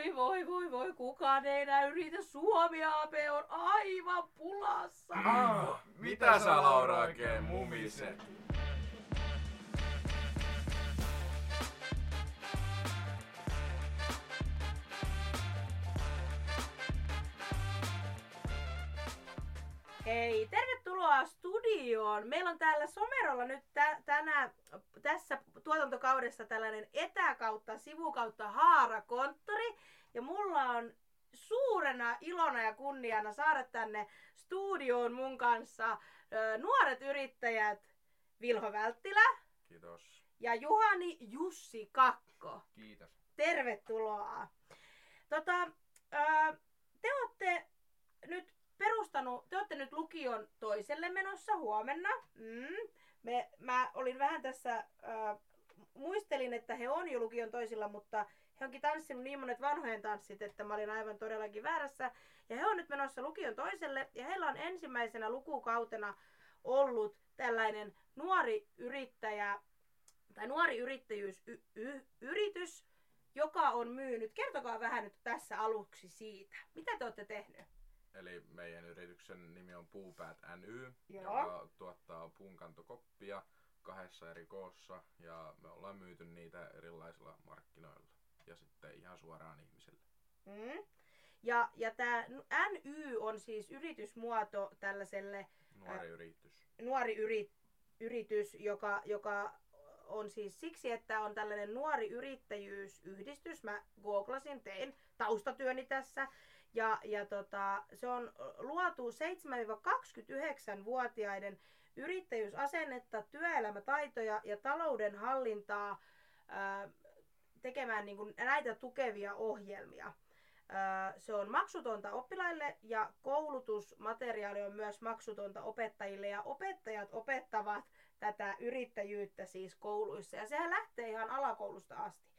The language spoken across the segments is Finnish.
Voi voi voi voi, kukaan ei enää yritä Suomia, Ape on aivan pulassa. Ah, mitä sä Laura oikein mumiset? Hei, tervetuloa studioon. Meillä on täällä Somerolla nyt tä- tänä, tässä tuotantokaudessa tällainen etäkautta, sivukautta haarakonttori. Ja mulla on suurena ilona ja kunniana saada tänne studioon mun kanssa ö, nuoret yrittäjät Vilho Välttilä Kiitos. ja Juhani Jussi Kakko. Kiitos. Tervetuloa. Tota, ö, te olette nyt perustanut, te olette nyt lukion toiselle menossa huomenna. Mm. Me, mä olin vähän tässä, ö, muistelin, että he on jo lukion toisilla, mutta he onkin tanssinut niin monet vanhojen tanssit, että mä olin aivan todellakin väärässä. Ja he on nyt menossa lukion toiselle ja heillä on ensimmäisenä lukukautena ollut tällainen nuori yrittäjä tai nuori yrittäjyys y- y- yritys, joka on myynyt. Kertokaa vähän nyt tässä aluksi siitä. Mitä te olette tehnyt? Eli meidän yrityksen nimi on Puupäät NY, Joo. joka tuottaa puunkantokoppia kahdessa eri koossa ja me ollaan myyty niitä erilaisilla markkinoilla ja sitten ihan suoraan ihmisille. Mm. Ja, ja tämä NY on siis yritysmuoto tällaiselle Nuori yritys. nuori yri, yritys, joka, joka on siis siksi, että on tällainen nuori yrittäjyysyhdistys. Mä googlasin, tein taustatyöni tässä. Ja, ja tota, se on luotu 7-29-vuotiaiden yrittäjyysasennetta, työelämätaitoja ja talouden hallintaa ää, tekemään niin kuin näitä tukevia ohjelmia. Ää, Se on maksutonta oppilaille ja koulutusmateriaali on myös maksutonta opettajille ja opettajat opettavat tätä yrittäjyyttä siis kouluissa ja sehän lähtee ihan alakoulusta asti.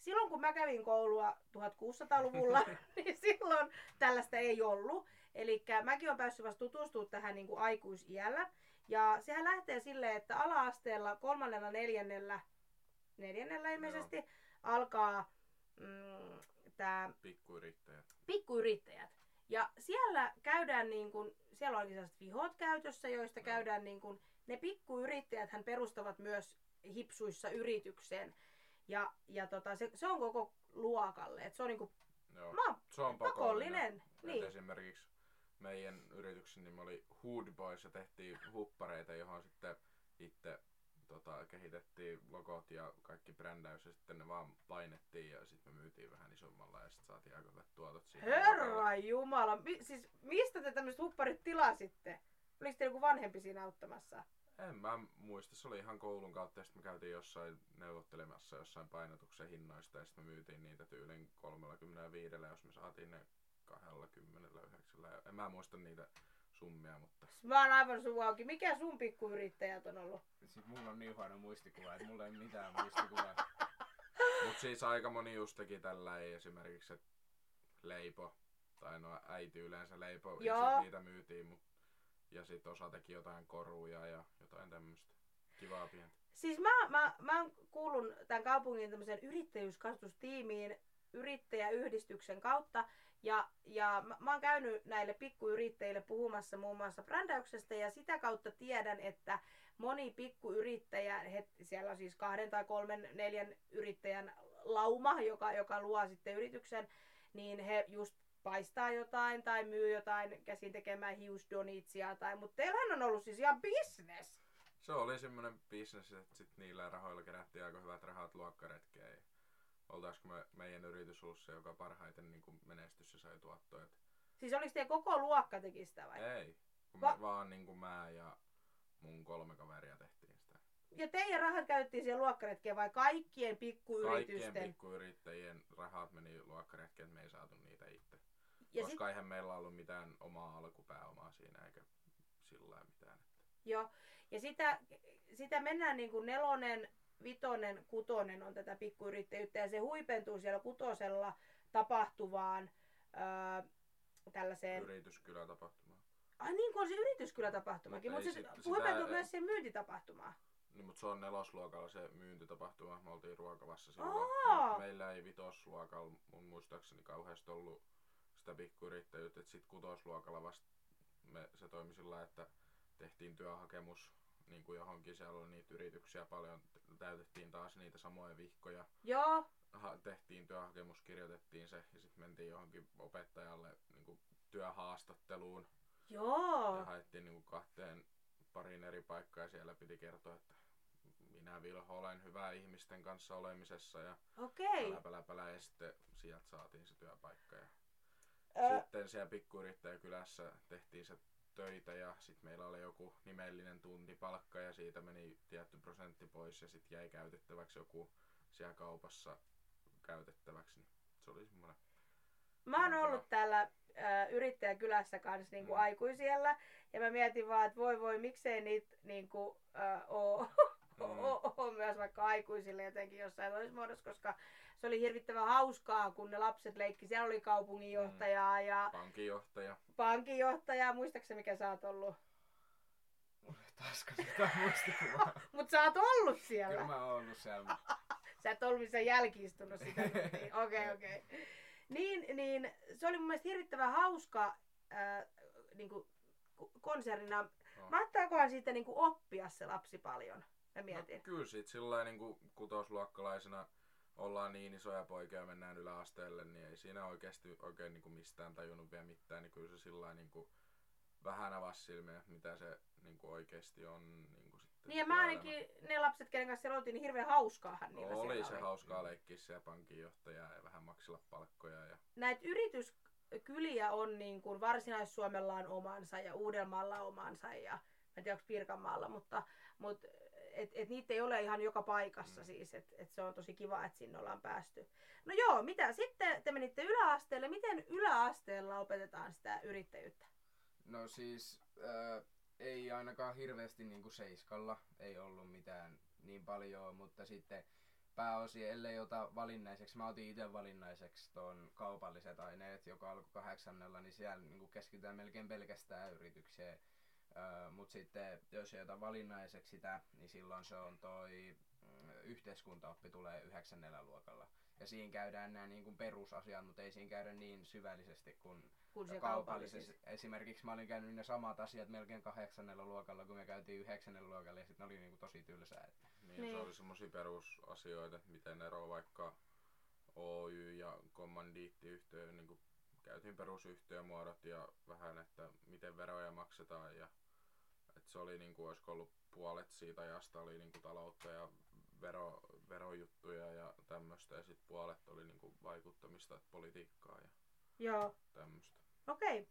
Silloin kun mä kävin koulua 1600-luvulla, niin silloin tällaista ei ollut. Eli mäkin olen päässyt vasta tutustumaan tähän niin kuin aikuisiällä. Ja sehän lähtee silleen, että ala-asteella kolmannella neljännellä, neljännellä ilmeisesti, alkaa mm, tämä Pikkuyrittäjät. pikkuyrittäjät. Ja siellä käydään niin kuin, siellä on sellaiset vihot käytössä, joista käydään niin kuin, ne pikkuyrittäjät hän perustavat myös hipsuissa yrityksen. Ja, ja tota, se, se, on koko luokalle. Et se on niin kuin, Joo. mä, Se on pakollinen. pakollinen. Niin. Esimerkiksi meidän yrityksen nimi oli Hood Boys ja tehtiin huppareita, johon sitten itse tota, kehitettiin logot ja kaikki brändäys ja sitten ne vaan painettiin ja sitten me myytiin vähän isommalla ja sitten saatiin aika hyvät tuotot siitä. herra jumala, mi, siis mistä te tämmöiset hupparit tilasitte? Oliko te joku vanhempi siinä auttamassa? En mä muista, se oli ihan koulun kautta ja sitten me käytiin jossain neuvottelemassa jossain painotuksen hinnoista ja sitten me myytiin niitä tyylin 35, jos me saatiin ne 29. Ja En mä muista niitä summia, mutta Mä oon aivan suu auki. Mikä sun pikkuyrittäjät on ollut? Siis mulla on niin huono muistikuva, että mulla ei mitään muistikuvaa. Mut siis aika moni just teki tällä ei esimerkiksi, että leipo, tai no äiti yleensä leipo, ja Joo. sit niitä myytiin, mut, ja sit osa teki jotain koruja ja jotain tämmöstä kivaa pientä. Siis mä, mä, mä kuulun tämän kaupungin tämmöiseen yrittäjyyskasvatustiimiin yrittäjäyhdistyksen kautta. Ja, ja mä, mä oon käynyt näille pikkuyrittäjille puhumassa muun muassa brändäyksestä ja sitä kautta tiedän, että moni pikkuyrittäjä, he, siellä on siis kahden tai kolmen, neljän yrittäjän lauma, joka, joka luo sitten yrityksen, niin he just paistaa jotain tai myy jotain käsin tekemään hiusdonitsia tai, mutta teillähän on ollut siis ihan business. Se oli semmoinen bisnes, että sit niillä rahoilla kerättiin aika hyvät rahat luokkaretkeen. Ja oltaisiko me, meidän yritys ollut se, joka parhaiten niin menestys ja sai tuottoja. Et Siis oliko teidän koko luokka teki sitä vai? Ei, kun Va- me vaan niin kuin mä ja mun kolme kaveria tehtiin sitä. Ja teidän rahat käytettiin siihen luokkaretkeen vai kaikkien Kaikkien pikkuyritysten? pikkuyrittäjien rahat meni luokkaretkeen, että me ei saatu niitä itse. Ja Koska sit, eihän meillä ollut mitään omaa alkupääomaa siinä eikä sillä mitään. joo. ja sitä, sitä mennään niin kuin nelonen, vitonen, kutonen on tätä pikkuyrittäjyyttä ja se huipentuu siellä kutosella tapahtuvaan öö, tällaiseen... Yrityskylätapahtuma. Ai niin kuin on se yrityskylätapahtumakin, Mut mutta ei se sit- huipentuu sitä- myös siihen myyntitapahtumaan. Niin, mutta se on nelosluokalla se myyntitapahtuma. Me oltiin ruokavassa silloin. Meillä ei vitosluokalla mun muistaakseni kauheasti ollut sitä pikkuyrittäjyyttä. Että sit kutosluokalla vasta me, se toimi sillä että tehtiin työhakemus niin kuin johonkin. Siellä oli niitä yrityksiä paljon. Täytettiin taas niitä samoja vihkoja. Joo. Ha- tehtiin työhakemus, kirjoitettiin se ja sitten mentiin johonkin opettajalle niin kuin työhaastatteluun. Joo. Ja haettiin niin kuin kahteen pariin eri paikkaa ja siellä piti kertoa, että minä Vilho olen hyvä ihmisten kanssa olemisessa ja Okei. pälä, pälä, pälä, ja sitten sieltä saatiin se työpaikka. Ja Ö, sitten siellä pikkuyrittäjäkylässä tehtiin se töitä ja sitten meillä oli joku nimellinen tuntipalkka ja siitä meni tietty prosentti pois ja sitten jäi käytettäväksi joku siellä kaupassa käytettäväksi. Niin se oli semmoinen Mä oon ollut täällä ö, yrittäjäkylässä kanssa niinku Mm. aikuisiellä. Ja mä mietin vaan, että voi voi, miksei niitä niinku, ö, oo, Mm. oo, oo myös vaikka aikuisille jotenkin jossain toisessa muodossa, koska se oli hirvittävän hauskaa, kun ne lapset leikki. Siellä oli kaupunginjohtajaa ja pankinjohtaja. pankinjohtajaa. Muistaakseni mikä sä oot ollut? Mulla ei taaskaan mitään muistikuvaa. Mut sä oot ollut siellä. Kyllä mä oon ollut siellä. Sä et ollut missään jälkiistunut sitä. Okei, okei. Okay, Niin, niin se oli mun mielestä hirvittävän hauska ää, niinku, ku- konsernina. No. Mahtaakohan siitä niinku oppia se lapsi paljon? Mä mietin. No, kyllä sit sillä niin kutosluokkalaisena ollaan niin isoja poikia ja mennään yläasteelle, niin ei siinä oikeasti oikein niin kuin mistään tajunnut vielä mitään, niin kyllä se sillä niin kuin vähän avasi silmiä, mitä se niin kuin oikeasti on. Niin, kuin sitten Niin ja mä ainakin, ne lapset, kenen kanssa siellä oltiin, niin hirveän hauskaahan niillä Oli siellä se oli. hauskaa leikkiä siellä pankinjohtajaa ja vähän maksilla palkkoja. Ja... Näitä yrityskyliä on niin kuin Varsinais-Suomella on omansa ja Uudellamaalla omansa ja mä en tiedä onko Pirkanmaalla, mutta, mutta et, et niitä ei ole ihan joka paikassa Mm. siis, että et se on tosi kiva, että sinne ollaan päästy. No joo, mitä sitten te menitte yläasteelle, miten yläasteella opetetaan sitä yrittäjyyttä? No siis äh, ei ainakaan hirveästi niinku seiskalla, ei ollut mitään niin paljon, mutta sitten pääosin, ellei ota valinnaiseksi, mä otin itse valinnaiseksi tuon kaupalliset aineet, joka alkoi kahdeksannella, niin siellä niinku keskitytään melkein pelkästään yritykseen. Mutta sitten jos ei ota valinnaiseksi sitä, niin silloin se on toi mm, yhteiskuntaoppi tulee yhdeksännellä luokalla. Ja siinä käydään nämä niin perusasiat, mutta ei siinä käydä niin syvällisesti kuin Kun se kaupallisessa. Esimerkiksi mä olin käynyt ne samat asiat melkein kahdeksannella luokalla, kun me käytiin yhdeksännellä luokalla ja sitten ne oli niinku tosi tylsää. Että Niin, Niin. se oli semmoisia perusasioita, että miten eroaa vaikka Oy ja kommandiittiyhtiö, niin kuin käytiin perusyhtiömuodot ja vähän, että miten veroja maksetaan ja että se oli niin kuin, olisiko ollut puolet siitä ajasta oli niin kuin taloutta ja vero, verojuttuja ja tämmöistä ja sitten puolet oli niin kuin vaikuttamista, politiikkaa ja Joo, tämmöistä. okei.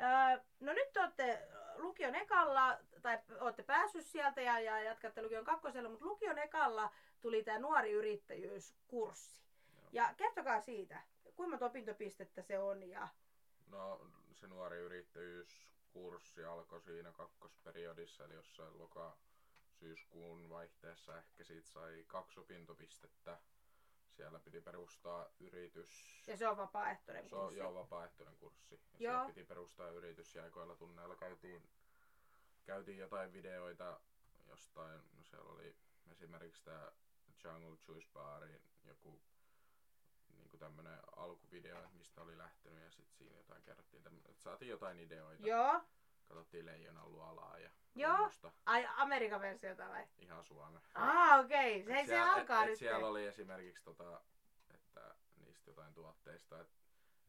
Öö, no nyt te olette lukion ekalla, tai olette päässyt sieltä ja, ja jatkatte lukion kakkosella, mutta lukion ekalla tuli tämä nuori yrittäjyyskurssi. Joo. Ja kertokaa siitä, kuinka monta opintopistettä se on ja No se nuori yrittäjyyskurssi alkoi siinä kakkosperiodissa, eli jossain loka syyskuun vaihteessa ehkä siitä sai kaksi opintopistettä. Siellä piti perustaa yritys. Ja se on vapaaehtoinen Se on kurssi. joo vapaaehtoinen kurssi. Ja Joo. siellä piti perustaa yritys ja ekoilla tunneilla käytiin, käytiin jotain videoita jostain. No siellä oli esimerkiksi tämä Jungle Juice Barin joku niinku tämmönen alkuvideo, että mistä oli lähtenyt ja sitten siinä jotain kerrottiin, että saatiin jotain ideoita. Joo. Katsottiin Leijonan luolaa ja Joo. tämmöstä. Ai, Amerikan versiota vai? ihan Suomen. Ah, okei. Se, Et se siellä- alkaa et, nyt. Et siellä oli esimerkiksi tota, että niistä jotain tuotteista, että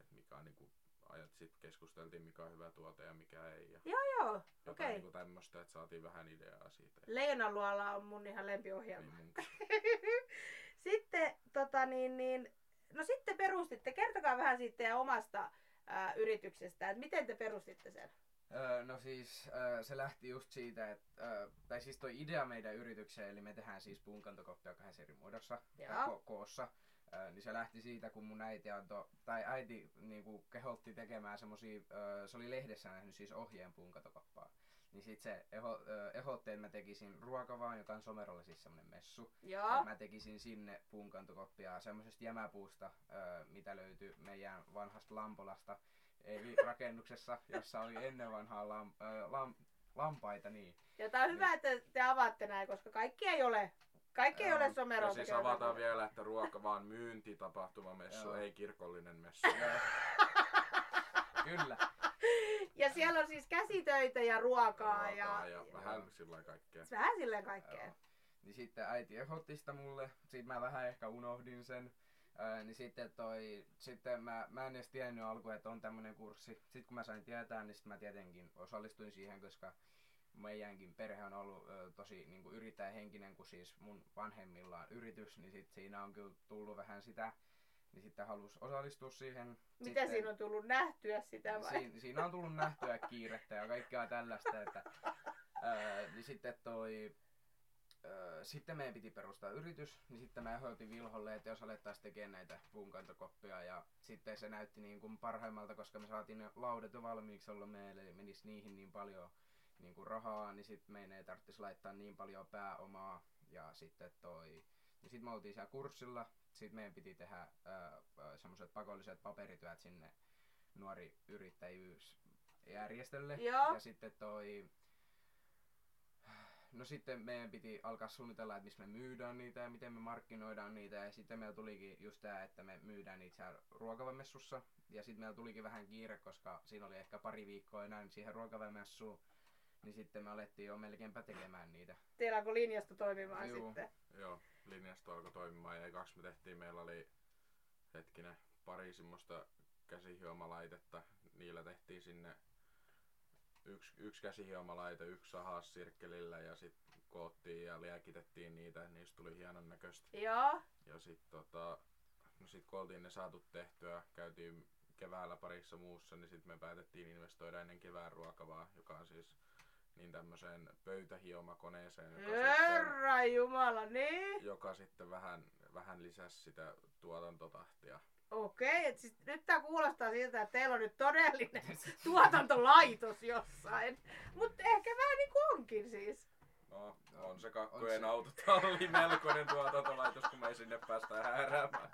et mikä on niinku, ajat sit keskusteltiin mikä on hyvä tuote ja mikä ei. Ja Joo, joo. Okei. niinku tämmöstä, että saatiin vähän ideaa siitä. Leijonan luola on mun ihan lempiohjelma. niin munkin. sitten, tota niin, niin, no sitten perustitte, kertokaa vähän siitä teidän omasta ää, yrityksestä, että miten te perustitte sen? Öö, no siis öö, se lähti just siitä, että, öö, tai siis toi idea meidän yritykseen, eli me tehdään siis punkantokoppia kahdessa eri muodossa, Joo. ko- koossa. Öö, niin se lähti siitä, kun mun äiti antoi, tai äiti niinku kehotti tekemään semmosia, öö, se oli lehdessä nähnyt siis ohjeen punkantokoppaa. Niin sit se eho, ehotti, että mä tekisin ruokavaan, joka on Somerolla siis semmonen messu. Joo. Et Mä tekisin sinne punkantokoppia semmoisesta jämäpuusta, öö, mitä löytyi meidän vanhasta Lampolasta, eli rakennuksessa, jossa oli ennen vanhaa lam, öö, lam, lampaita, niin. Ja tää on hyvä, että te avaatte näin, koska kaikki ei ole, kaikki ei Joo. ole Ja someroita. siis avataan vielä, että ruoka vaan myyntitapahtumamessu, Joo. ei kirkollinen messu. Kyllä. Ja siellä on siis käsitöitä ja ruokaa ja, Ruokaa ja vähän sillä kaikkea. vähän silleen kaikkea. Joo. Niin sitten äiti ehdotti sitä mulle, sit mä vähän ehkä unohdin sen. Ää, niin sitten toi, sitten mä, mä en edes tiennyt alkuun, että on tämmönen kurssi. Sitten kun mä sain tietää, niin sit mä tietenkin osallistuin siihen, koska meidänkin perhe on ollut ö, tosi niin kuin yrittäjähenkinen, kun siis mun vanhemmilla on yritys, niin sit siinä on kyllä tullut vähän sitä, niin sitten halus osallistua siihen. Mitä sitten, siinä on tullut nähtyä sitä vai? Siin, siinä on tullut nähtyä kiirettä ja kaikkea tällaista, että ää, niin sitten toi, ää, sitten meidän piti perustaa yritys, niin sitten mä ehdotin Vilholle, että jos alettaisiin tekemään näitä puunkantokoppia ja sitten se näytti niin kuin parhaimmalta, koska me saatiin ne laudat jo valmiiksi olla meille, eli menisi niihin niin paljon niin kuin rahaa, niin sitten meidän ei tarvitsisi laittaa niin paljon pääomaa ja sitten toi, niin sitten me oltiin siellä kurssilla, sitten meidän piti tehdä semmoiset pakolliset paperityöt sinne nuori yrittäjyysjärjestölle. Joo. Ja sitten toi... No sitten meidän piti alkaa suunnitella, että missä me myydään niitä ja miten me markkinoidaan niitä. Ja sitten meillä tulikin just tämä, että me myydään niitä siellä ruokavamessussa. Ja sitten meillä tulikin vähän kiire, koska siinä oli ehkä pari viikkoa enää siihen ruokavamessuun. Niin sitten me alettiin jo melkeinpä tekemään niitä. Teillä alkoi linjasta toimimaan Juu. sitten. Joo, linjasto alkoi toimimaan ja kaksi me tehtiin, meillä oli hetkinen pari semmoista käsihiomalaitetta. Niillä tehtiin sinne yksi, yksi käsihiomalaite, yksi sahas sirkkelillä ja sitten koottiin ja liekitettiin niitä, niistä tuli hienon näköistä. Joo. Ja sitten tota, no sit kun oltiin ne saatu tehtyä, käytiin keväällä parissa muussa, niin sitten me päätettiin investoida ennen kevään ruokavaa, joka on siis niin tämmöiseen pöytähiomakoneeseen, joka sitten, Herra Jumala, niin. joka sitten vähän, vähän lisäsi sitä tuotantotahtia. Okei, et siis nyt tää kuulostaa siltä, että teillä on nyt todellinen tuotantolaitos jossain. Mutta ehkä vähän niinku onkin siis. No, No, on se on kakkojen se. autotalli melkoinen tuotantolaitos, kun me ei sinne päästä hääräämään.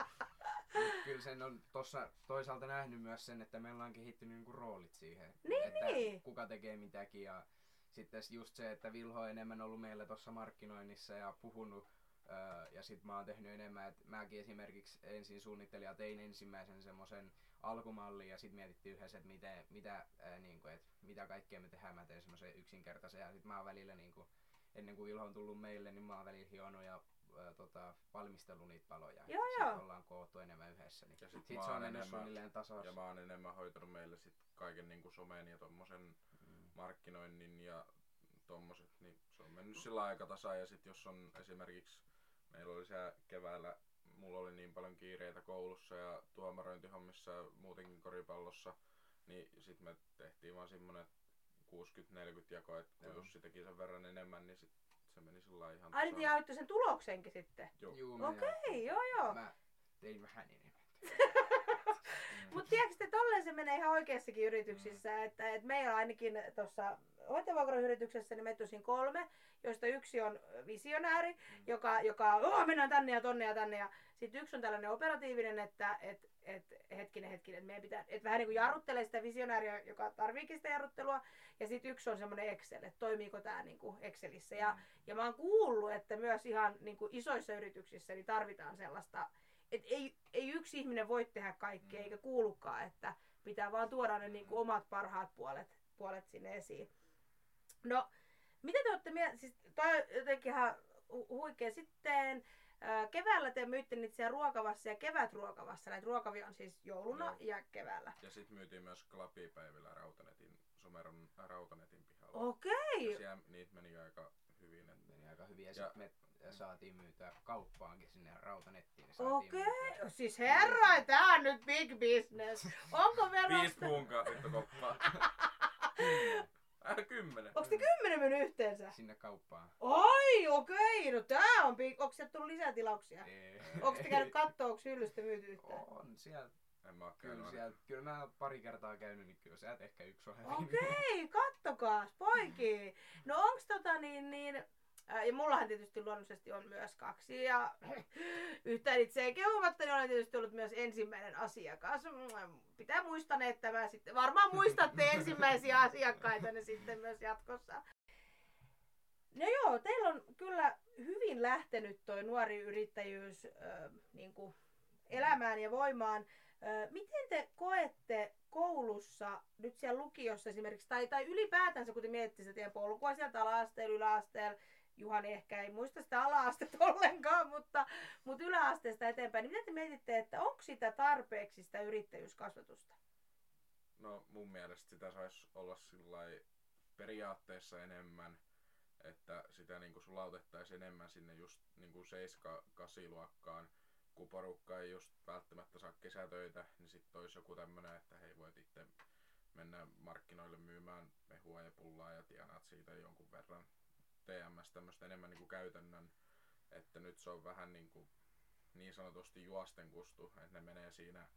Mut kyllä sen on tossa toisaalta nähnyt myös sen, että meillä on kehittynyt niinku roolit siihen. Niin, että niin. kuka tekee mitäkin ja sitten just se, että Vilho on enemmän ollut meillä tuossa markkinoinnissa ja puhunut öö, ja sitten mä oon tehnyt enemmän, että mäkin esimerkiksi ensin suunnittelin ja tein ensimmäisen semmoisen alkumallin ja sitten mietittiin yhdessä, että miten, mitä, ää, niinku, et, mitä kaikkea me tehdään. Mä tein semmoisen yksinkertaisen ja sitten mä oon välillä niinku, ennen kuin Vilho on tullut meille, niin mä oon välillä hionut ja ää, tota, valmistellut niitä paloja. Joo, Sit joo. ollaan koottu enemmän yhdessä. Niin. Ja sit Sitten mä se on mennyt enemmän- suunnilleen tasossa. Ja mä oon enemmän hoitanut meille sit kaiken niinku somen ja tommosen Mm. Markkinoinnin ja tommoset, niin se on mennyt sillä aika tasan ja sit jos on esimerkiksi, meillä oli siellä keväällä, mulla oli niin paljon kiireitä koulussa ja tuomarointihommissa ja muutenkin koripallossa, niin sit me tehtiin vaan semmonen 60-40 jako, että kun Joo. Jussi teki sen verran enemmän, niin sit se meni sillä lailla ihan Ai niin sen tuloksenkin sitten. Joo. Okei, jaettiin. joo joo. Mä tein vähän enemmän. Mutta tiedätkö, että tolleen se menee ihan oikeassakin yrityksissä, että, että meillä ainakin tuossa hoitajavuokroyrityksessä niin meitä on siinä kolme, joista yksi on visionääri, joka, joka oh, mennään tänne ja tonne ja tänne. Ja sitten yksi on tällainen operatiivinen, että et, et, hetkinen, hetkinen, että meidän pitää, et vähän niin kuin jarruttelee sitä visionääriä, joka tarviikin sitä jarruttelua. Ja sitten yksi on semmoinen Excel, että toimiiko tämä niin kuin Excelissä. Ja, ja mä oon kuullut, että myös ihan niin kuin isoissa yrityksissä niin tarvitaan sellaista, että ei, ei yksi ihminen voi tehdä kaikkea, Mm. eikä kuulukaan, että pitää vaan tuoda ne niin kuin omat parhaat puolet, puolet sinne esiin. No, mitä te olette mieltä, siis toi on jotenkin ihan hu- huikea. Sitten ää, keväällä te myytte niitä siellä ruokavassa ja kevätruokavassa. Näitä ruokavia on siis jouluna Joo. ja keväällä. Ja sit myytiin myös klapipäivillä Rautanetin, Someron Rautanetin pihalla. Okei. Ja siellä niitä meni aika hyvin. Et Meni aika hyvin ja, Ja- sitten me saatiin myytyä kauppaankin sinne rautanettiin. niin Okei. myytyä. Siis herra, tää on nyt big business. Onko Viisi verosta? puunkaa sitten koppaa. Äh, kymmenen. Onko te kymmenen mennyt yhteensä? Sinne kauppaan. Oi, okei. No tää on big. Onko sieltä tullut lisää tilauksia? Ei. Onko te käynyt kattoo, onko hyllystä myyty yhtään? On siellä. En mä Kyllä, siellä, kyllä mä oon pari kertaa käynyt, niin kyllä sieltä ehkä yksi on hävinnyt. Okei, kattokaas, poiki. No onks tota niin, niin Ja mullahan tietysti luonnollisesti on myös kaksi. Ja yhtään itseään kehumatta, niin olen tietysti ollut myös ensimmäinen asiakas. Pitää muistaa että mä sitten, varmaan muistatte ensimmäisiä asiakkaita ne sitten myös jatkossa. No joo, teillä on kyllä hyvin lähtenyt toi nuori yrittäjyys äh, niin kuin elämään ja voimaan. Ö, Miten te koette koulussa, nyt siellä lukiossa esimerkiksi, tai, tai ylipäätänsä, kun te mietitte sitä teidän polkua sieltä ala-asteella, yläasteella, Juhani ehkä ei muista sitä ala-astetta ollenkaan, mutta, mutta yläasteesta eteenpäin, niin miten te mietitte, että onko sitä tarpeeksi sitä yrittäjyyskasvatusta? No mun mielestä sitä saisi olla periaatteessa enemmän, että sitä niinku sulautettaisiin enemmän sinne just niinku 7-8 luokkaan, kun porukka ei just välttämättä saa kesätöitä, niin sitten olisi joku tämmönen, että hei voit itse mennä markkinoille myymään mehua ja pullaa ja tienaat siitä jonkun verran TMS tämmöistä enemmän niinku käytännön, että nyt se on vähän niinku niin sanotusti juosten kustu, että ne menee siinä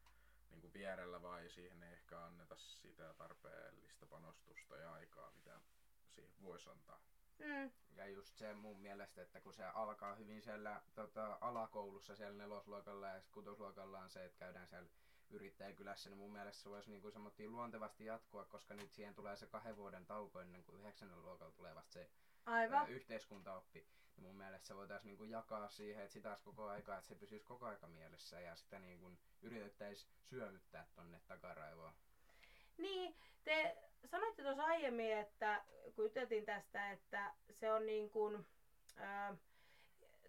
niinku vierellä vaan ja siihen ei ehkä anneta sitä tarpeellista panostusta ja aikaa, mitä siihen voisi antaa. Mm. Ja just se mun mielestä, että kun se alkaa hyvin siellä tota, alakoulussa siellä nelosluokalla ja sitten kutosluokalla on se, että käydään siellä yrittäjäkylässä, niin mun mielestä se voisi niinku semmoittiin luontevasti jatkua, koska nyt siihen tulee se kahden vuoden tauko ennen kuin yhdeksännellä luokalla tulee vasta se Aivan. yhteiskuntaoppi. Niin mun mielestä se voitaisiin niinku jakaa siihen, että sitä olisi koko aika, että se pysyisi koko aika mielessä ja sitä niinku yritettäisiin syövyttää tonne takaraivoon. Niin, te sanoitte tuossa aiemmin, että kun juteltiin tästä, että se on niin kuin, ää,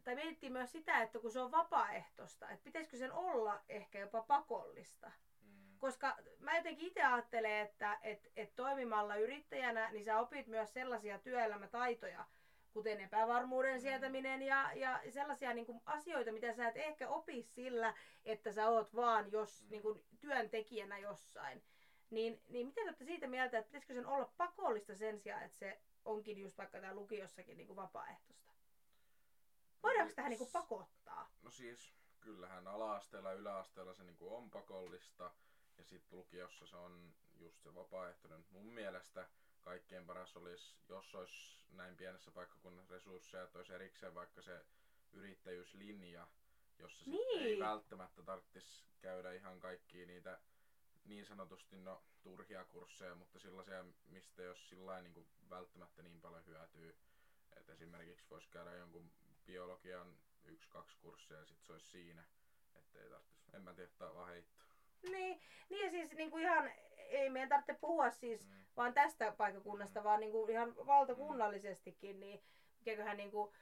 tai mietittiin myös sitä, että kun se on vapaaehtoista, että pitäisikö sen olla ehkä jopa pakollista. Koska mä jotenkin itse ajattelen, että et, et toimimalla yrittäjänä, niin sä opit myös sellaisia työelämätaitoja, kuten epävarmuuden Mm. sietäminen ja, ja sellaisia niin kuin, asioita, mitä sä et ehkä opi sillä, että sä oot vaan jos, Mm. niin kuin, työntekijänä jossain. Niin, niin mitä te olette siitä mieltä, että pitäisikö sen olla pakollista sen sijaan, että se onkin just vaikka täällä lukiossakin niin kuin vapaaehtoista? Voidaanko tähän niin kuin pakottaa? No siis, kyllähän ala-asteella ja yläasteella se niinku on pakollista ja sitten lukiossa se on just se vapaaehtoinen. Mun mielestä kaikkein paras olisi, jos olisi näin pienessä paikkakunnassa resursseja, että olisi erikseen vaikka se yrittäjyyslinja, jossa sitten ei Niin. välttämättä tarvitsisi käydä ihan kaikkia niitä niin sanotusti no turhia kursseja, mutta sellaisia, mistä jos sillä niin välttämättä niin paljon hyötyy. että esimerkiksi voisi käydä jonkun biologian yksi-kaksi kurssia ja sitten se olisi siinä, ettei tarvitsisi. En mä tiedä, tää vaan heitto. Niin, niin ja siis niin kuin ihan, ei meidän tarvitse puhua siis Mm. vaan tästä paikkakunnasta, Mm. vaan niin kuin ihan valtakunnallisestikin, niin mikäköhän niin kuin,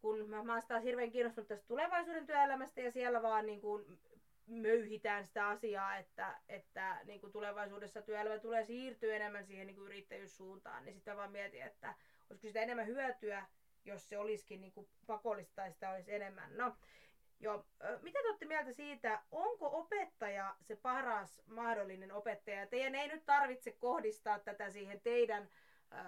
kun mä, mä oon taas hirveän kiinnostunut tästä tulevaisuuden työelämästä ja siellä vaan niin kuin möyhitään sitä asiaa, että, että niin kuin tulevaisuudessa työelämä tulee siirtyä enemmän siihen niin kuin yrittäjyyssuuntaan, niin sitten vaan mietin, että olisiko sitä enemmän hyötyä, jos se olisikin niin kuin pakollista tai sitä olisi enemmän. No, Joo. Mitä te olette mieltä siitä, onko opettaja se paras mahdollinen opettaja? Teidän ei nyt tarvitse kohdistaa tätä siihen teidän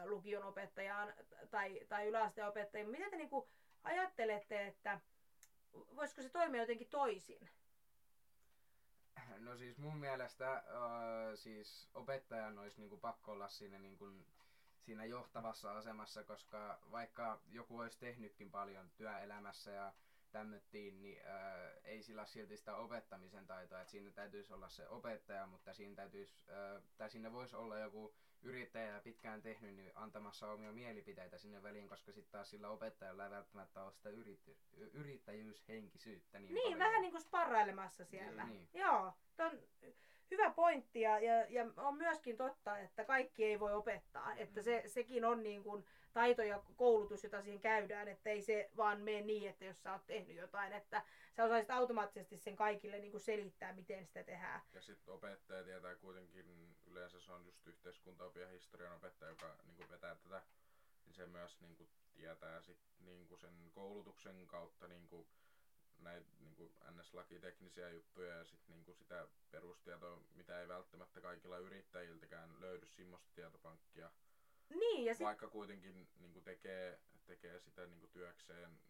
lukion opettajaan tai, tai yläasteen opettajaan. Mitä te niinku ajattelette, että voisiko se toimia jotenkin toisin? No siis mun mielestä äh, siis opettajan olisi niinku pakko olla siinä, niinku, siinä johtavassa asemassa, koska vaikka joku olisi tehnytkin paljon työelämässä ja tämmöttiin, niin äh, ei sillä ole silti sitä opettamisen taitoa, että siinä täytyisi olla se opettaja, mutta siinä täytyisi, äh, tai sinne voisi olla joku yrittäjä pitkään tehnyt, niin antamassa omia mielipiteitä sinne väliin, koska sitten taas sillä opettajalla ei välttämättä ole sitä yrity, yrittäjyyshenkisyyttä niin, Niin, paljon. vähän niin kuin sparrailemassa siellä. Niin. Joo, tämä on hyvä pointti ja, ja, ja on myöskin totta, että kaikki ei voi opettaa. Että Mm. se, sekin on niin kuin taito ja koulutus, jota siihen käydään, että ei se vaan mene niin, että jos sä oot tehnyt jotain, että sä osaisit automaattisesti sen kaikille niin kuin selittää, miten sitä tehdään. Ja sitten opettaja tietää kuitenkin, yleensä se on just yhteiskuntaopin ja historian opettaja, joka niin vetää tätä, niin se myös niin kuin, tietää sit, niin kuin sen koulutuksen kautta niin kuin, näitä niin kuin NS-lakiteknisiä juttuja ja sit, niin kuin sitä perustietoa, mitä ei välttämättä kaikilla yrittäjiltäkään löydy semmoista tietopankkia, Niin, ja sit, vaikka kuitenkin niin kuin tekee, tekee sitä niin kuin työkseen,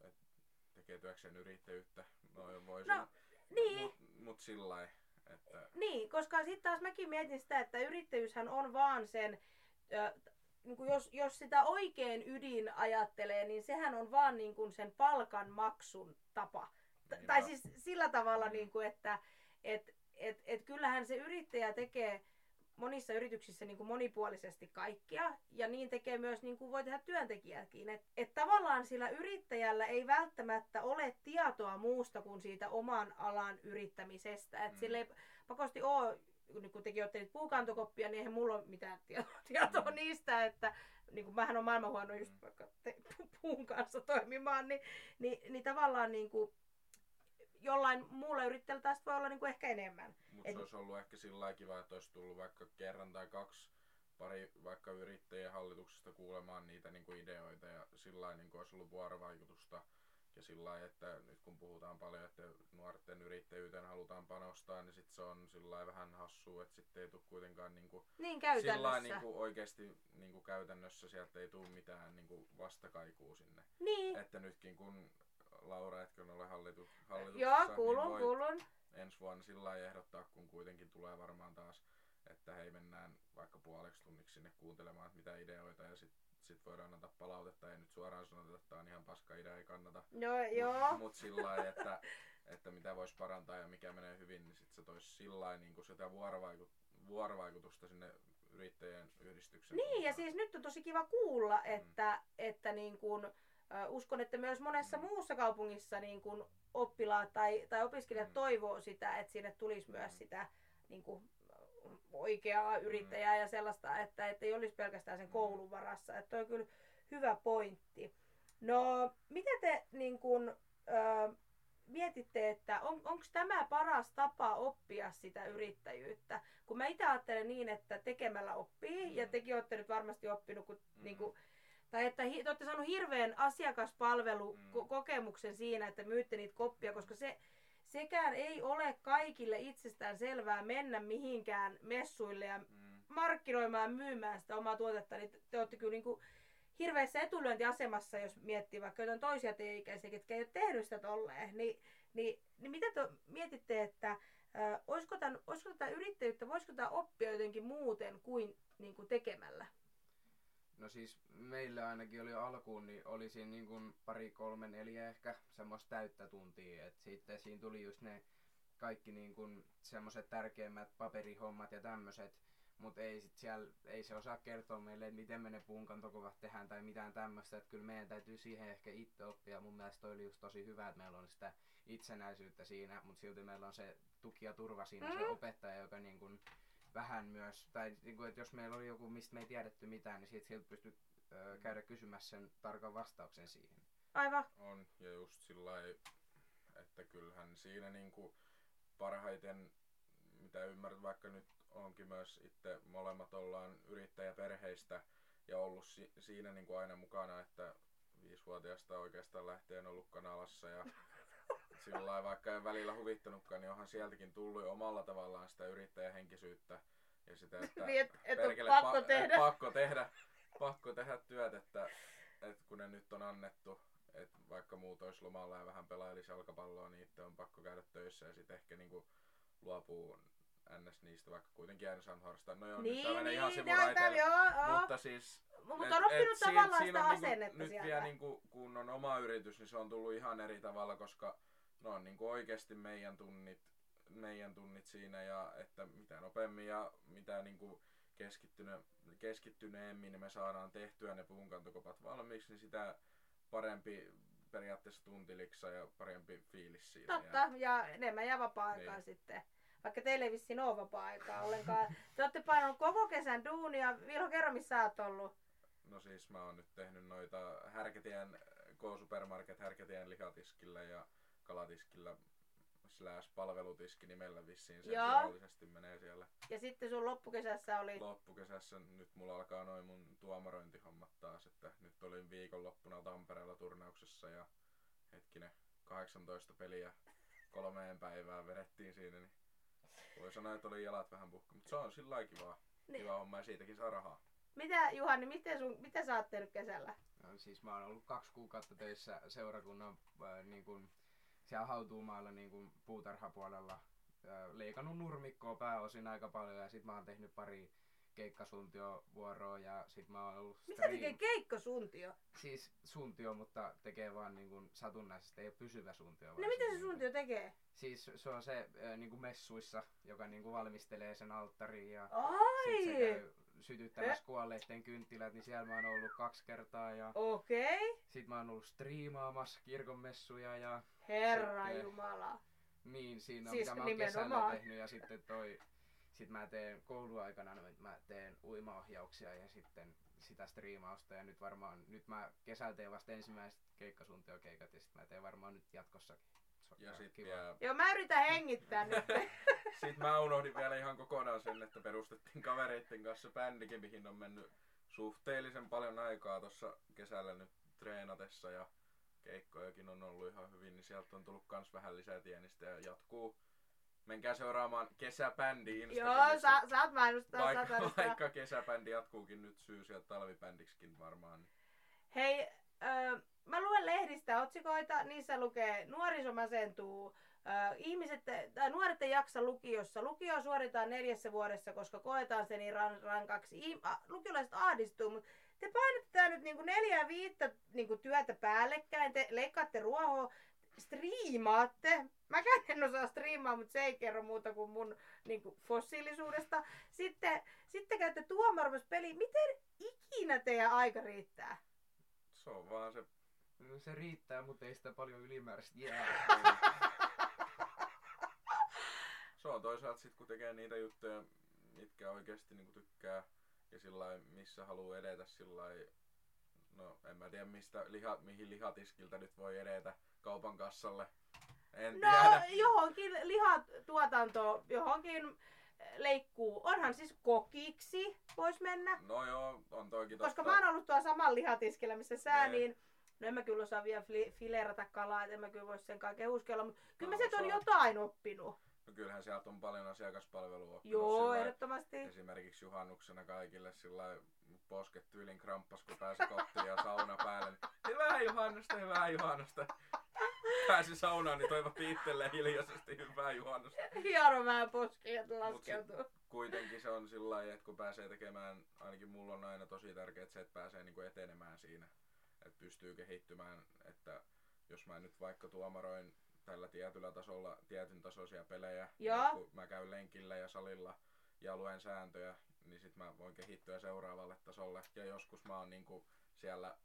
et, tekee työkseen yrittäjyyttä, no voisi, No, niin. mut, mut sillä lailla, että niin, koska sitten taas mäkin mietin sitä, että yrittäjyyshän on vaan sen ö, niin kuin jos, jos sitä oikein ydin ajattelee, niin sehän on vaan niin kuin sen palkan maksun tapa. T- Niinpä. tai siis sillä tavalla, Mm. niin kuin, että et, et, et kyllähän se yrittäjä tekee monissa yrityksissä niin kuin monipuolisesti kaikkia, ja niin tekee myös niin kuin voi tehdä työntekijätkin. Että et tavallaan sillä yrittäjällä ei välttämättä ole tietoa muusta kuin siitä oman alan yrittämisestä. Että mm. sillä ei pakosti ole, niin kun tekin olette niitä puukantokoppia, niin eihän mulla ole mitään tietoa, Mm. niistä, että niin kuin mähän on maailman huono just Mm. vaikka te, puun kanssa toimimaan, niin, niin, niin tavallaan niin kuin, jollain muulla yrittäjällä tästä voi olla niin kuin ehkä enemmän. Mutta Et- se olisi ollut ehkä sillä kiva, että olisi tullut vaikka kerran tai kaksi pari vaikka yrittäjien hallituksesta kuulemaan niitä niin kuin ideoita ja sillä niin kuin olisi ollut vuorovaikutusta. Ja sillä lailla, että nyt kun puhutaan paljon, että nuorten yrittäjyyteen halutaan panostaa, niin sit se on sillä vähän hassua, että sitten ei tule kuitenkaan niin kuin, Niin sillä niin kuin oikeasti niin kuin käytännössä sieltä ei tule mitään niin kuin vastakaikua sinne. Niin. Että nytkin kun Laura, etkö ole hallitu, hallituksessa, Joo, kuulun, niin kuulun. ensi vuonna sillä lailla ehdottaa, kun kuitenkin tulee varmaan taas, että hei mennään vaikka puoleksi tunniksi sinne kuuntelemaan, että mitä ideoita ja sitten sit voidaan antaa palautetta. Ei nyt suoraan sanota, että tämä on ihan paska idea, ei kannata. No joo. Mutta sillä lailla, että, että mitä voisi parantaa ja mikä menee hyvin, niin sitten se toisi sillä niin sitä vuorovaikut- vuorovaikutusta sinne yrittäjien yhdistyksen. Niin, ja siis nyt on tosi kiva kuulla, että, että niin kun, uskon, että myös monessa Mm. muussa kaupungissa niin kun oppilaat tai, tai opiskelijat Mm. toivoo sitä, että sinne tulisi myös Mm. sitä niin kun, oikeaa yrittäjää ja sellaista, että, että ei olisi pelkästään sen Mm. koulun varassa. Että on kyllä hyvä pointti. No, mitä te niin kun, ö, mietitte, että on, onko tämä paras tapa oppia sitä yrittäjyyttä? Kun mä itse ajattelen niin, että tekemällä oppii, Mm. ja tekin olette nyt varmasti oppinut, kun, Mm. niin kuin, tai että hi, te olette saanut hirveän asiakaspalvelukokemuksen siinä, että myytte niitä koppia, koska se, sekään ei ole kaikille itsestään selvää mennä mihinkään messuille ja Mm. markkinoimaan ja myymään sitä omaa tuotetta, niin te, te olette kyllä niin kuin hirveässä etulyöntiasemassa, jos miettii vaikka jotain toisia teidän ikäisiä, ketkä ei ole tehnyt sitä tolleen, niin, niin, niin mitä te mietitte, että äh, olisiko, tämän, olisiko tätä yrittäjyyttä, voisiko tämä oppia jotenkin muuten kuin, niin kuin tekemällä? No siis meillä ainakin oli alkuun, niin oli siinä niin kuin pari, kolme, neljä ehkä semmoista täyttä tuntia. Et sitten siinä tuli just ne kaikki niin kuin semmoiset tärkeimmät paperihommat ja tämmöiset. Mutta ei, sit siellä, ei se osaa kertoa meille, että miten me ne punkantokuvat tehdään tai mitään tämmöistä. Että kyllä meidän täytyy siihen ehkä itse oppia. Mun mielestä toi oli just tosi hyvä, että meillä on sitä itsenäisyyttä siinä, mutta silti meillä on se tuki ja turva siinä, se Mm. opettaja, joka niin kuin vähän myös, tai niin kuin, että jos meillä oli joku, mistä me ei tiedetty mitään, niin siitä siltä pystyi ö, käydä kysymässä sen tarkan vastauksen siihen. Aivan. On, ja just sillä että kyllähän siinä niinku parhaiten, mitä ymmärrät, vaikka nyt onkin myös itse molemmat ollaan yrittäjäperheistä ja ollut si- siinä niinku aina mukana, että viisivuotiaasta oikeastaan lähtien ollut kanalassa ja sillä vaikka en välillä huvittanutkaan, niin onhan sieltäkin tullut omalla tavallaan sitä yrittäjähenkisyyttä ja sitä, että Niin, et, et perkele, pakko pa- tehdä. Et pakko tehdä, pakko tehdä työt, että, että kun ne nyt on annettu, että vaikka muut olisi lomalla ja vähän pelailisi jalkapalloa, niin itse on pakko käydä töissä ja sitten ehkä niinku luopuu ns. niistä, vaikka kuitenkin aina saanut harrastaa. No joo, nyt Niin, ihan niin, täällä, sivuraiteille, joo, joo. mutta siis... Mutta on oppinut tavallaan siinä sitä niinku- asennetta Nyt sieltä. vielä niinku, kun on oma yritys, niin se on tullut ihan eri tavalla, koska ne on niinku oikeasti meidän tunnit, meidän tunnit siinä ja että mitä nopeammin ja mitä niinku keskittyne, keskittyneemmin me saadaan tehtyä ne puunkantokopat valmiiksi, niin sitä parempi periaatteessa tuntiliksa ja parempi fiilis siitä. Totta, jää. ja enemmän jää vapaa-aikaa Niin. sitten. Vaikka teille ei vissiin ole vapaa-aikaa ollenkaan. Te olette painanut koko kesän duunia. Vilho, kerro missä sä oot ollut. No siis mä oon nyt tehnyt noita Härkätien, K-Supermarket Härkätien lihatiskillä ja kalatiskillä slash palvelutiski nimellä vissiin se Joo. virallisesti menee siellä Ja sitten sun loppukesässä oli... loppukesässä. Nyt mulla alkaa noin mun tuomarointihommat taas, että nyt olin viikonloppuna Tampereella turnauksessa ja hetkinen 18 peliä kolmeen päivään vedettiin siinä, niin voi sanoa, että oli jalat vähän puhki, mutta se on sillä lailla kiva, Niin. kiva homma ja siitäkin saa rahaa. Mitä Juhani, miten sun, mitä sä oot tehnyt kesällä? No, siis mä oon ollut kaksi kuukautta töissä seurakunnan äh, niin kuin, siellä hautuumaalla niin kuin puutarhapuolella. Leikannut nurmikkoa pääosin aika paljon ja sit mä oon tehnyt pari keikkasuntionvuoroa ja sit mä oon ollut Mitä tekee keikkosuntio? Siis suntio, mutta tekee vaan niin kuin satunnaisesti, ei ole pysyvä suntio. No mitä se niinku- suntio tekee? Siis se on se äh, niin kuin messuissa, joka niin kuin valmistelee sen alttarin ja Ai! sit se käy sytyttämässä kuolleiden kynttilät, niin siellä mä oon ollut kaksi kertaa ja Okei. Okay. sit mä oon ollut striimaamassa kirkon messuja ja Herra Sitten- Jumala. niin siinä Siis mitä mä oon kesällä tehnyt ja sitten toi sit mä teen kouluaikana, no, mä teen uimaohjauksia ja sitten sitä striimausta ja nyt varmaan, nyt mä kesällä teen vasta ensimmäiset keikkasuntiokeikat ja sitten mä teen varmaan nyt jatkossakin. On Ja sit kiva. vielä, Joo, mä yritän hengittää nyt. sit mä unohdin vielä ihan kokonaan sen, että perustettiin kavereitten kanssa bändikin, mihin on mennyt suhteellisen paljon aikaa tuossa kesällä nyt treenatessa ja keikkojakin on ollut ihan hyvin, niin sieltä on tullut kans vähän lisää tienistä ja jatkuu. Menkää seuraamaan kesäbändi Joo, sä, mainostaa, saat vaikka, mainostaa. vaikka kesäbändi jatkuukin nyt syys- ja talvibändiksikin varmaan. Niin. Hei, öö, mä luen lehdistä otsikoita, niissä lukee nuoriso masentuu, ihmiset, tai nuoret ei jaksa lukiossa. Lukio suoritaan neljässä vuodessa, koska koetaan se niin ran, rankaksi. Lukiolaiset ahdistuu, mutta te painatte tää nyt niinku neljä viittä niinku työtä päällekkäin, te leikkaatte ruohoa, striimaatte. Mäkään en osaa striimaa, mutta se ei kerro muuta kuin mun niinku, fossiilisuudesta. Sitten, sitten käytte tuomarvassa peli. Miten ikinä teidän aika riittää? Se on vaan se se riittää, mutta ei sitä paljon ylimääräistä jää. se on toisaalta sit kun tekee niitä juttuja, mitkä oikeasti niinku tykkää ja sillä missä haluaa edetä sillä no en mä tiedä mistä liha, mihin lihatiskiltä nyt voi edetä kaupan kassalle. En No tiedä. johonkin lihatuotanto, johonkin leikkuu. Onhan siis kokiksi vois mennä. No joo, on toikin Koska totta. mä oon ollut tuolla samalla lihatiskillä, missä sä, Niin. niin No en mä kyllä osaa vielä filerata kalaa, en mä kyllä voi sen kaiken uskella, mutta kyllä mä No, sieltä on jotain oppinut. No kyllähän sieltä on paljon asiakaspalvelua Joo, ehdottomasti. Esimerkiksi juhannuksena kaikille sillä posket tyylin kramppas, kun pääsi kotiin ja sauna päälle. Niin, hyvää juhannusta, hyvää juhannusta. Pääsi saunaan, niin toivottiin itselleen hiljaisesti hyvää juhannusta. Hieno vähän poski, että laskeutuu. Kuitenkin se on sillä lailla, että kun pääsee tekemään, ainakin mulla on aina tosi tärkeää se, että pääsee niinku etenemään siinä. Että pystyy kehittymään, että jos mä nyt vaikka tuomaroin tällä tietyllä tasolla tietyn tasoisia pelejä, Joo. ja kun mä käyn lenkillä ja salilla ja luen sääntöjä, niin sit mä voin kehittyä seuraavalle tasolle. Ja joskus mä oon niinku siellä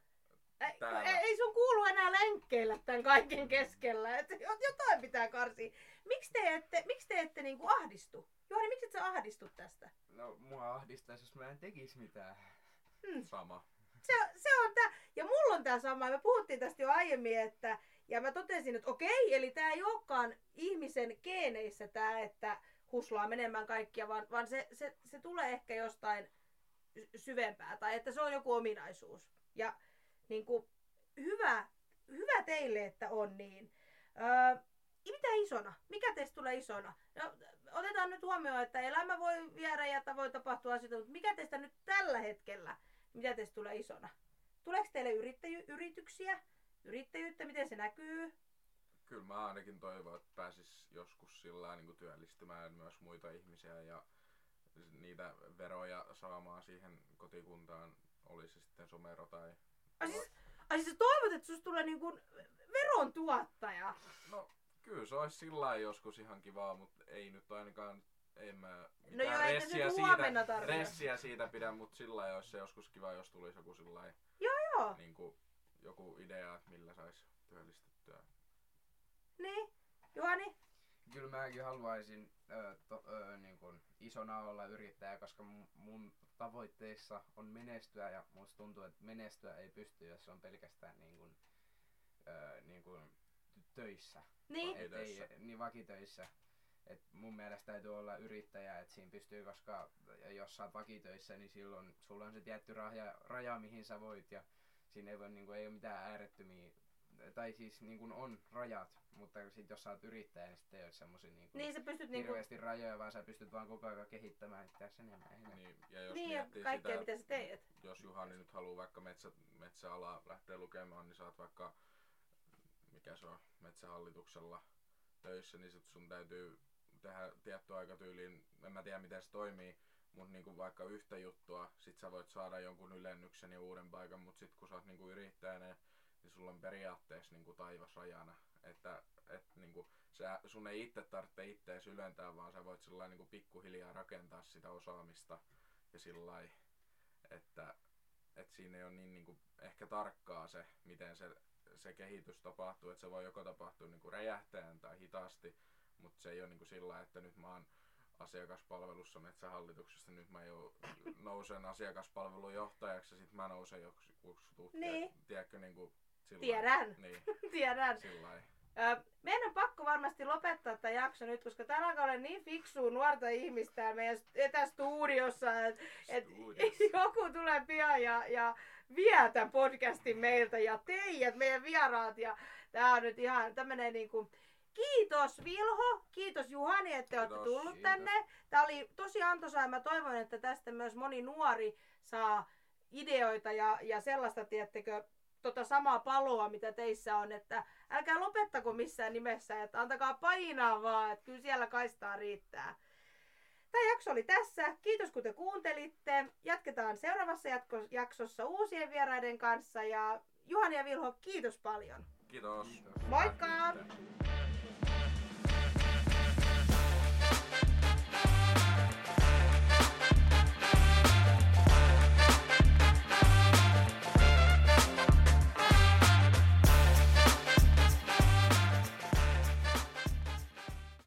Ei, ei, ei sun kuulu enää lenkkeillä tämän kaiken keskellä. Et jotain pitää karsia. Miksi te ette, miksi te ette niinku ahdistu? Juhani, miksi et sä ahdistu tästä? No mua ahdistaisi, jos mä en tekis mitään. sama. Se, se on tää, ja mulla on tää sama, me puhuttiin tästä jo aiemmin, että, ja mä totesin, että okei, eli tää ei olekaan ihmisen geeneissä tää, että huslaa menemään kaikkia, vaan, vaan se, se, se tulee ehkä jostain sy- syvempää, tai että se on joku ominaisuus. Ja niin kuin, hyvä, hyvä teille, että on niin. Öö, mitä isona? Mikä teistä tulee isona? No, otetaan nyt huomioon, että elämä voi viedä ja voi tapahtua asioita, mutta mikä teistä nyt tällä hetkellä mitä teistä tulee isona? Tuleeko teille yrittäjy- yrityksiä? Yrittäjyyttä, miten se näkyy? Kyllä mä ainakin toivon, että pääsis joskus sillä niin kuin työllistymään myös muita ihmisiä ja niitä veroja saamaan siihen kotikuntaan, oli se sitten somero tai... Ai siis, ai siis toivot, että susta tulee niinku verontuottaja. No, kyllä se olisi sillä joskus ihan kivaa, mutta ei nyt ainakaan, en mä No joo, nyt siitä, ressiä siitä pidä, mutta sillä lailla olisi se joskus kiva, jos tulisi joku sillä lailla, Joo, niin kuin, joku idea, että millä saisi työllistettyä. niin. Juhani? Kyllä mäkin haluaisin ö, to, ö, niin kun isona olla yrittäjä, koska mun, mun tavoitteissa on menestyä ja musta tuntuu, että menestyä ei pysty, jos se on pelkästään niin kun, ö, niin kun töissä. Niin. Et ei, Vakitöissä. niin vakitöissä. Et mun mielestä täytyy olla yrittäjä, että siinä pystyy, koska jos sä oot vakitöissä, niin silloin sulla on se tietty raja, raja mihin sä voit ja siinä ei, voi, niin kuin, ei ole mitään äärettömiä, tai siis niin kuin on rajat, mutta sit jos sä oot yrittäjä, niin sitten ei ole semmosia niin kuin Niin sä pystyt niinku... hirveästi rajoja, vaan sä pystyt vaan koko ajan kehittämään itseäsi enemmän. Niin, ja jos Niin, ja miettii kaikkea sitä, mitä sä teet. jos Juhani nyt haluaa vaikka metsä, metsäalaa lähteä lukemaan, niin saat vaikka, mikä se on, metsähallituksella töissä, niin sit sun täytyy tehdä tietty aikatyyliin, en mä tiedä miten se toimii, mut niinku vaikka yhtä juttua, sit sä voit saada jonkun ylennyksen ja uuden paikan, mut sit kun sä oot niinku yrittäjänä, niin sulla on periaatteessa niinku taivas rajana. Että et niinku, sä, sun ei itse tarvitse ittees ylentää, vaan sä voit sillä niinku pikkuhiljaa rakentaa sitä osaamista ja sillä että et siinä ei ole niin niinku, ehkä tarkkaa se, miten se, se kehitys tapahtuu, että se voi joko tapahtua niinku räjähtäen tai hitaasti, mutta se ei ole niinku sillä että nyt mä oon asiakaspalvelussa metsähallituksessa, nyt mä jo nousen asiakaspalvelun johtajaksi ja sitten mä nousen joksi niin. tiedätkö, niinku, sillä Tiedän. Niin, Tiedän. sillä Ö, meidän on pakko varmasti lopettaa tämä jakso nyt, koska täällä alkaa olla niin fiksua nuorta ihmistä meidän etästudiossa, että et, joku tulee pian ja, ja vie tämän podcastin meiltä ja teidät, meidän vieraat. Ja tää on nyt ihan tämmönen niinku... Kiitos Vilho, kiitos Juhani, että olette Kiitos, tullut kiitos. tänne. Tämä oli tosi antoisaa ja mä toivon, että tästä myös moni nuori saa ideoita ja, ja sellaista, tiettekö, tota samaa paloa, mitä teissä on, että älkää lopettako missään nimessä, että antakaa painaa vaan, että kyllä siellä kaistaa riittää. Tämä jakso oli tässä. Kiitos kun te kuuntelitte. Jatketaan seuraavassa jatko- jaksossa uusien vieraiden kanssa ja Juhani ja Vilho, kiitos paljon. Kiitos. Kiitos. Moikka! Kiitos.